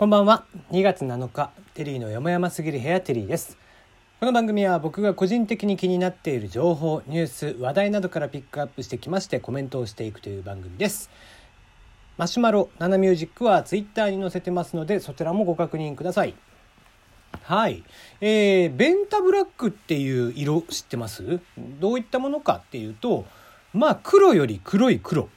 こんばんは。2月7日テリーの山々すぎる部屋テリーです。この番組は僕が個人的に気になっている情報ニュース話題などからピックアップしてきましてコメントをしていくという番組です。マシュマロナナミュージックはツイッターに載せてますのでそちらもご確認ください。はい、えー、ベンタブラックっていう色知ってます？どういったものかっていうとまあ黒より黒い黒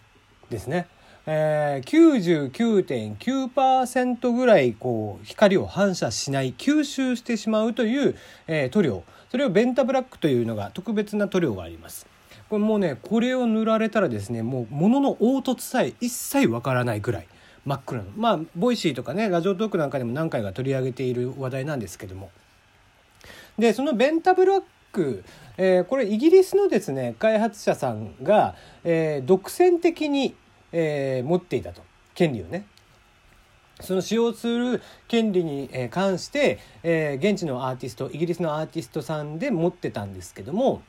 ですね。えー、99.9%ぐらいこう光を反射しない吸収してしまうという、えー、塗料。それをベンタブラックというのが特別な塗料があります。これもうねこれを塗られたらですねもう物の凹凸さえ一切わからないぐらい真っ黒なまあ Voicy とかね Radiotalk なんかでも何回か取り上げている話題なんですけども。でそのベンタブラック、えー、これイギリスのですね開発者さんが、えー、独占的にえー、持っていたと権利をね。その使用する権利に関して、えー、現地のアーティストイギリスのアーティストさんで持ってたんですけども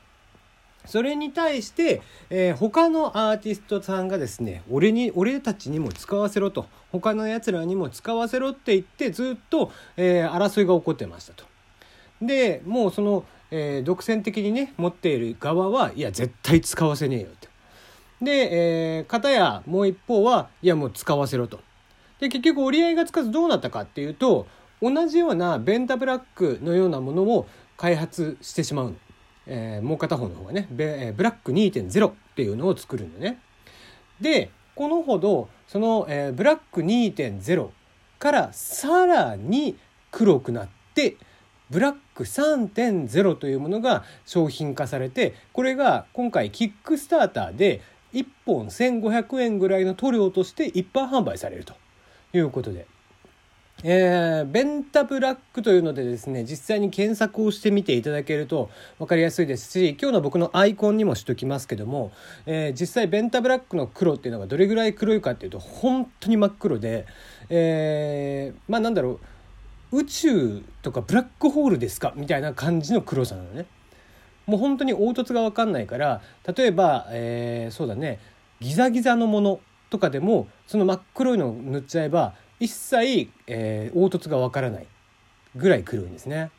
それに対して、えー、他のアーティストさんがですね俺に俺たちにも使わせろと他のやつらにも使わせろって言ってずっと、えー、争いが起こってましたと。でもうその、えー、独占的にね持っている側はいや絶対使わせねえよってで、えー、片やもう一方はいやもう使わせろと。で結局折り合いがつかずどうなったかっていうと同じようなベンタブラックのようなものを開発してしまう。えー、もう片方の方がねブラック2.0っていうのを作るんだね。でこのほどその、えー、ブラック2.0からさらに黒くなってブラック3.0というものが商品化されてこれが今回キックスターターで1本1500円ぐらいの塗料として一般販売されるということで。えー、ベンタブラックというのでですね実際に検索をしてみていただけると分かりやすいですし今日の僕のアイコンにもしときますけども、えー、実際ベンタブラックの黒っていうのがどれぐらい黒いかっていうと本当に真っ黒で、えー、まあなんだろう宇宙とかブラックホールですかみたいな感じの黒さなのね。もう本当に凹凸が分かんないから例えば、えー、そうだねギザギザのものとかでもその真っ黒いのを塗っちゃえば一切、えー、凹凸が分からないぐらい黒いんですね。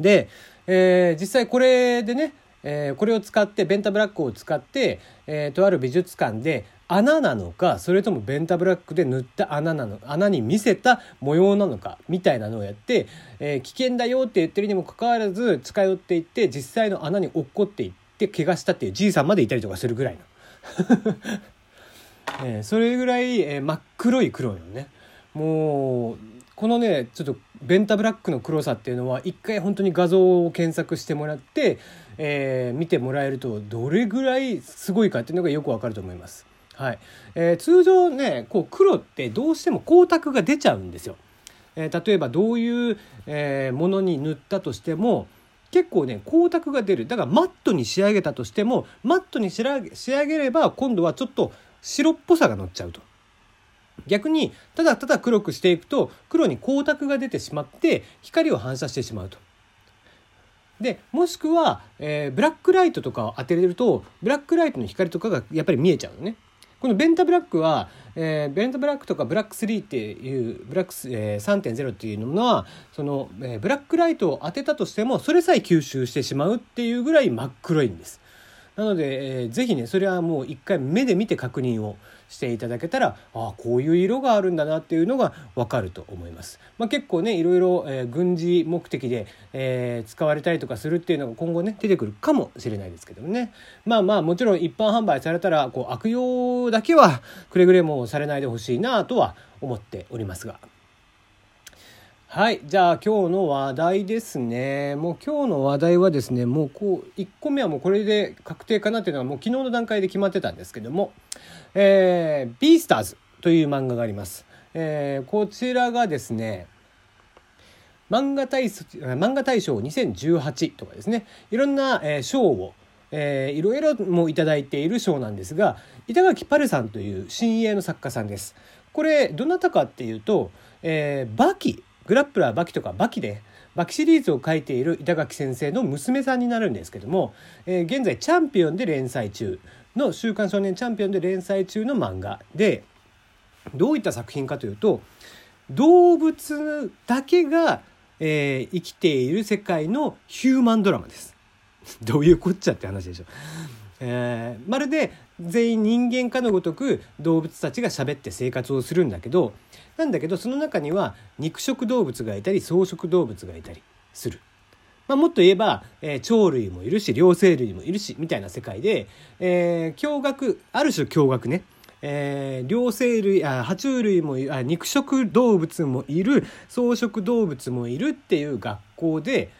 で、えー、実際これでね、えー、これを使ってベンタブラックを使って、えー、とある美術館で穴なのかそれともベンタブラックで塗った穴なの穴に見せた模様なのかみたいなのをやって、えー、危険だよって言ってるにもかかわらず近寄っていって実際の穴に落っこっていって怪我したっていうじいさんまでいたりとかするぐらいの、えー、それぐらい、えー、真っ黒い黒いのね。もうこのねちょっとベンタブラックの黒さっていうのは一回本当に画像を検索してもらって、えー、見てもらえるとどれぐらいすごいかっていうのがよくわかると思います。はいえー、通常ねこう黒ってどうしても光沢が出ちゃうんですよ。えー、例えばどういう、えー、ものに塗ったとしても結構ね光沢が出るだからマットに仕上げたとしてもマットに仕上げれば今度はちょっと白っぽさが乗っちゃうと。逆にただただ黒くしていくと黒に光沢が出てしまって光を反射してしまうと。でもしくは、えー、ブラックライトとかを当てれるとブラックライトの光とかがやっぱり見えちゃうのね。このベンタブラックは、えー、ベンタブラックとかブラック3っていうブラック、えー、3.0っていうのはその、えー、ブラックライトを当てたとしてもそれさえ吸収してしまうっていうぐらい真っ黒いんです。なので、えー、ぜひねそれはもう一回目で見て確認をしていただけたらああこういう色があるんだなっていうのが分かると思います。まあ、結構ねいろいろ、えー、軍事目的で、えー、使われたりとかするっていうのが今後ね出てくるかもしれないですけどもねまあまあもちろん一般販売されたらこう悪用だけはくれぐれもされないでほしいなとは思っておりますが。はい。じゃあ今日の話題ですね。もう今日の話題はですね、もうこう、1個目はもうこれで確定かなっていうのはもう昨日の段階で決まってたんですけども、えー、ビースターズという漫画があります。えー、こちらがですね、漫画大漫画大賞2018とかですね、いろんな、えー、賞を、えー、いろいろもいただいている賞なんですが、板垣パルさんという新鋭の作家さんです。これ、どなたかっていうと、えー、バキグラップラーバキとかバキでバキシリーズを書いている板垣先生の娘さんになるんですけども、えー、現在チャンピオンで連載中の「週刊少年チャンピオン」で連載中の漫画でどういった作品かというと動物だけが、えー、生きている世界のヒューマンドラマです。どういうこっちゃって話でしょ。えー、まるで全員人間かのごとく動物たちが喋って生活をするんだけどなんだけどその中には肉食動物がいたり草食動物がいたりする。まあ、もっと言えば、えー、鳥類もいるし両生類もいるしみたいな世界で、えー、驚愕ある種驚愕ね、えー、両生類あ爬虫類もあ肉食動物もいる草食動物もいるっていう学校で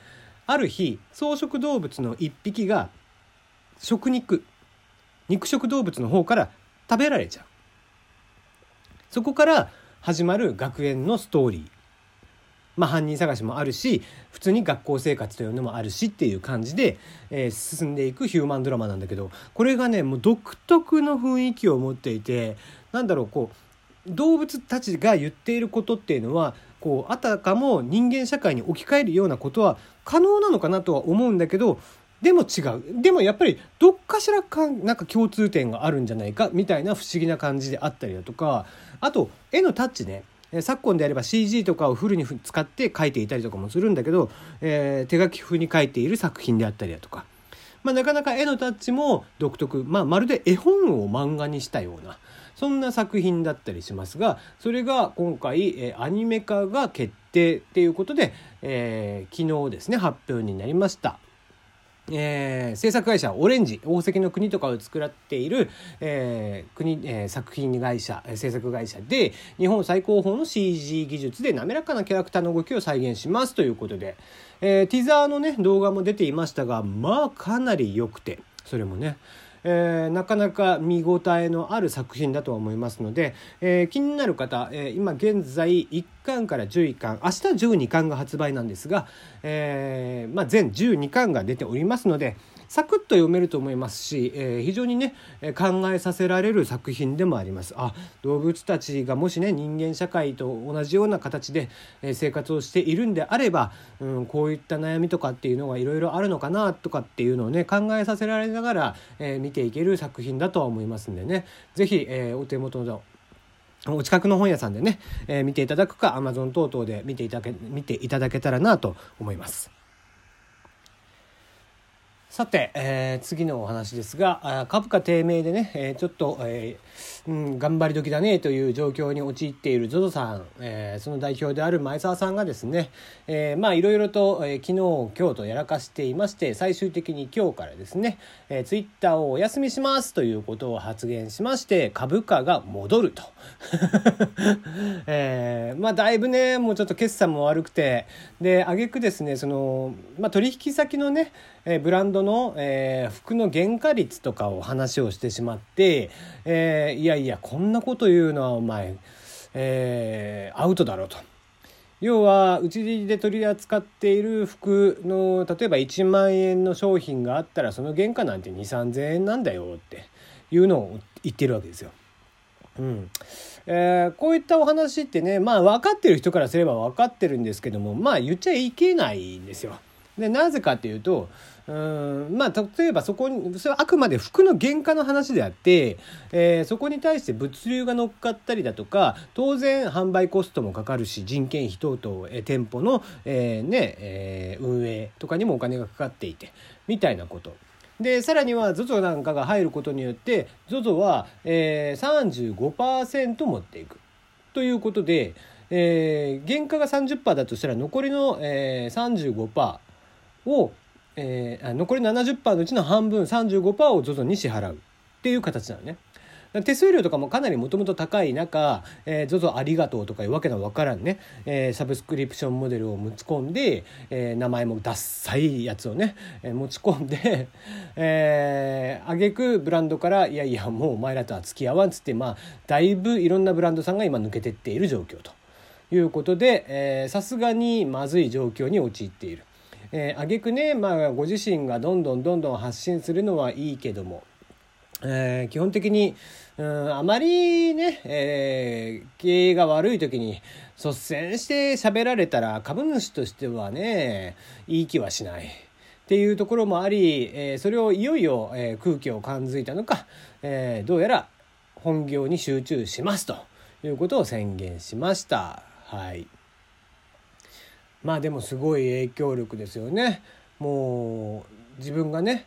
ある日草食動物の一匹が食肉肉食動物の方から食べられちゃう。そこから始まる学園のストーリー。まあ、犯人探しもあるし普通に学校生活というのもあるしっていう感じで、えー、進んでいくヒューマンドラマなんだけどこれがねもう独特の雰囲気を持っていてなんだろうこう動物たちが言っていることっていうのはこうあたかも人間社会に置き換えるようなことは可能なのかなとは思うんだけどでも違う。でもやっぱりどっかしらかなんか共通点があるんじゃないかみたいな不思議な感じであったりだとかあと絵のタッチね。昨今であれば CG とかをフルに使って描いていたりとかもするんだけど、えー、手書き風に描いている作品であったりだとか、まあ、なかなか絵のタッチも独特、まあ、まるで絵本を漫画にしたようなそんな作品だったりしますがそれが今回、えー、アニメ化が決定っていうことで、えー、昨日ですね発表になりました。えー、制作会社オレンジ宝石の国とかを作らっている、えー国えー、作品会社制作会社で日本最高峰の CG 技術で滑らかなキャラクターの動きを再現しますということで、えー、ティザーのね動画も出ていましたがまあかなり良くてそれもねえー、なかなか見応えのある作品だとは思いますので、えー、気になる方、えー、今現在1巻から11巻明日12巻が発売なんですが、えまあ、全12巻が出ておりますのでサクッと読めると思いますし、えー、非常にね考えさせられる作品でもあります。あ動物たちがもしね人間社会と同じような形で生活をしているんであれば、うん、こういった悩みとかっていうのがいろいろあるのかなとかっていうのをね考えさせられながら、えー、見ていける作品だとは思いますんでね是非、えー、お手元のお近くの本屋さんでね、えー、見ていただくか Amazon 等々で見ていただけ見ていただけたらなと思います。さて、えー、次のお話ですが株価低迷でね、えー、ちょっと、えー、うん、頑張り時だねという状況に陥っている ZOZO さん、えー、その代表である前澤さんがですね、え、まあいろいろと、えー、昨日今日とやらかしていまして最終的に今日からですね、えー、ツイッターをお休みしますということを発言しまして株価が戻ると、えー、まあだいぶねもうちょっと決算も悪くてで挙句ですねその、まあ、取引先のねブランドの、えー、服の原価率とかを話をしてしまって、えー、いやいやこんなこと言うのはお前、えー、アウトだろうと。要はうちで取り扱っている服の例えば1万円の商品があったらその原価なんて2 3 0 0 0円なんだよっていうのを言ってるわけですよ。うんえー、こういったお話ってねまあ分かってる人からすれば分かってるんですけどもまあ言っちゃいけないんですよ。でなぜかっていうとうんまあ例えばそこにそれはあくまで服の原価の話であって、えー、そこに対して物流が乗っかったりだとか当然販売コストもかかるし人件費等々、えー、店舗の、えー、ねえー、運営とかにもお金がかかっていてみたいなこと。でさらには ZOZO なんかが入ることによって ZOZO は、えー、35%持っていくということで、えー、原価が30%だとしたら残りの、えー、35%をえー、残り70%のうちの半分35%を ZOZO に支払うっていう形なのね。手数料とかもかなりもともと高い中、えー、ZOZO ありがとうとかいうわけのわからんね、えー、サブスクリプションモデルを持ち込んで、えー、名前もダッサいやつをね、えー、持ち込んで、えー、挙句ブランドからいやいやもうお前らとは付き合わんっつってまあだいぶいろんなブランドさんが今抜けてっている状況ということでさすがにまずい状況に陥っている。えー、挙句ね、まあ、ご自身がどんどんどんどん発信するのはいいけども、えー、基本的に、うん、あまりね、えー、経営が悪い時に率先して喋られたら株主としてはねいい気はしない。っていうところもあり、えー、それをいよいよ、えー、空気を感づいたのか、えー、どうやら本業に集中しますということを宣言しました。はいまあでもすごい影響力ですよね。もう自分がね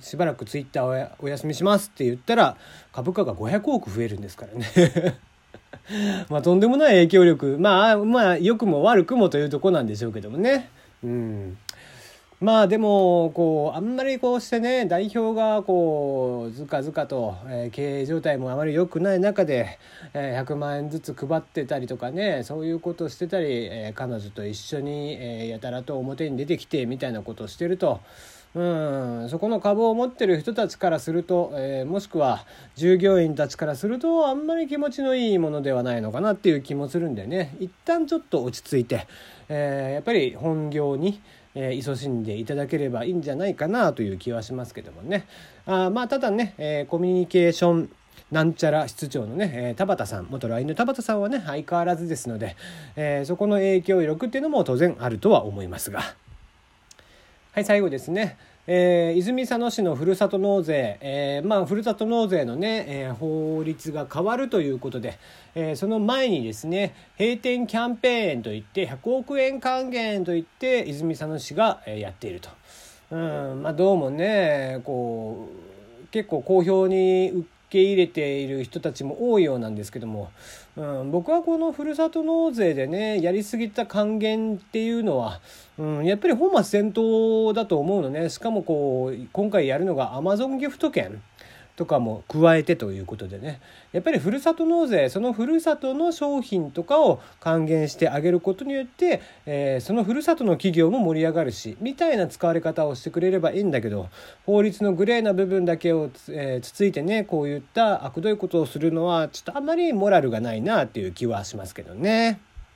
しばらくツイッターお休みしますって言ったら株価が500億増えるんですからね。まあとんでもない影響力。まあまあ良くも悪くもというとこなんでしょうけどもね。うん。まあでもこうあんまりこうしてね代表がこうずかずかと、経営状態もあまり良くない中で、え、100万円ずつ配ってたりとかねそういうことしてたり、彼女と一緒に、やたらと表に出てきてみたいなことをしてると。うんそこの株を持ってる人たちからすると、えー、もしくは従業員たちからするとあんまり気持ちのいいものではないのかなっていう気もするんでね一旦ちょっと落ち着いて、えー、やっぱり本業に、えー、勤しんでいただければいいんじゃないかなという気はしますけどもね。あまあただね、えー、コミュニケーションなんちゃら室長のね、えー、田畑さん元 LINE の田畑さんはね相変わらずですので、えー、そこの影響力っていうのも当然あるとは思いますが。はい最後ですね。えー、泉佐野市のふるさと納税、えー、まあ、ふるさと納税のね、えー、法律が変わるということで、え、その前にですね、閉店キャンペーンといって、100億円還元といって、泉佐野市が、やっていると。うん、まあ、どうもね、こう、結構好評に受け入れている人たちも多いようなんですけども、うん、僕はこのふるさと納税でねやりすぎた還元っていうのは、うん、やっぱり本末転倒だと思うのね。しかもこう今回やるのがアマゾンギフト券。とかも加えてということでねやっぱりふるさと納税そのふるさとの商品とかを還元してあげることによって、えー、そのふるさとの企業も盛り上がるしみたいな使われ方をしてくれればいいんだけど法律のグレーな部分だけをつ,、えー、つついてねこういった悪どいことをするのはちょっとあんまりモラルがないなっていう気はしますけどね。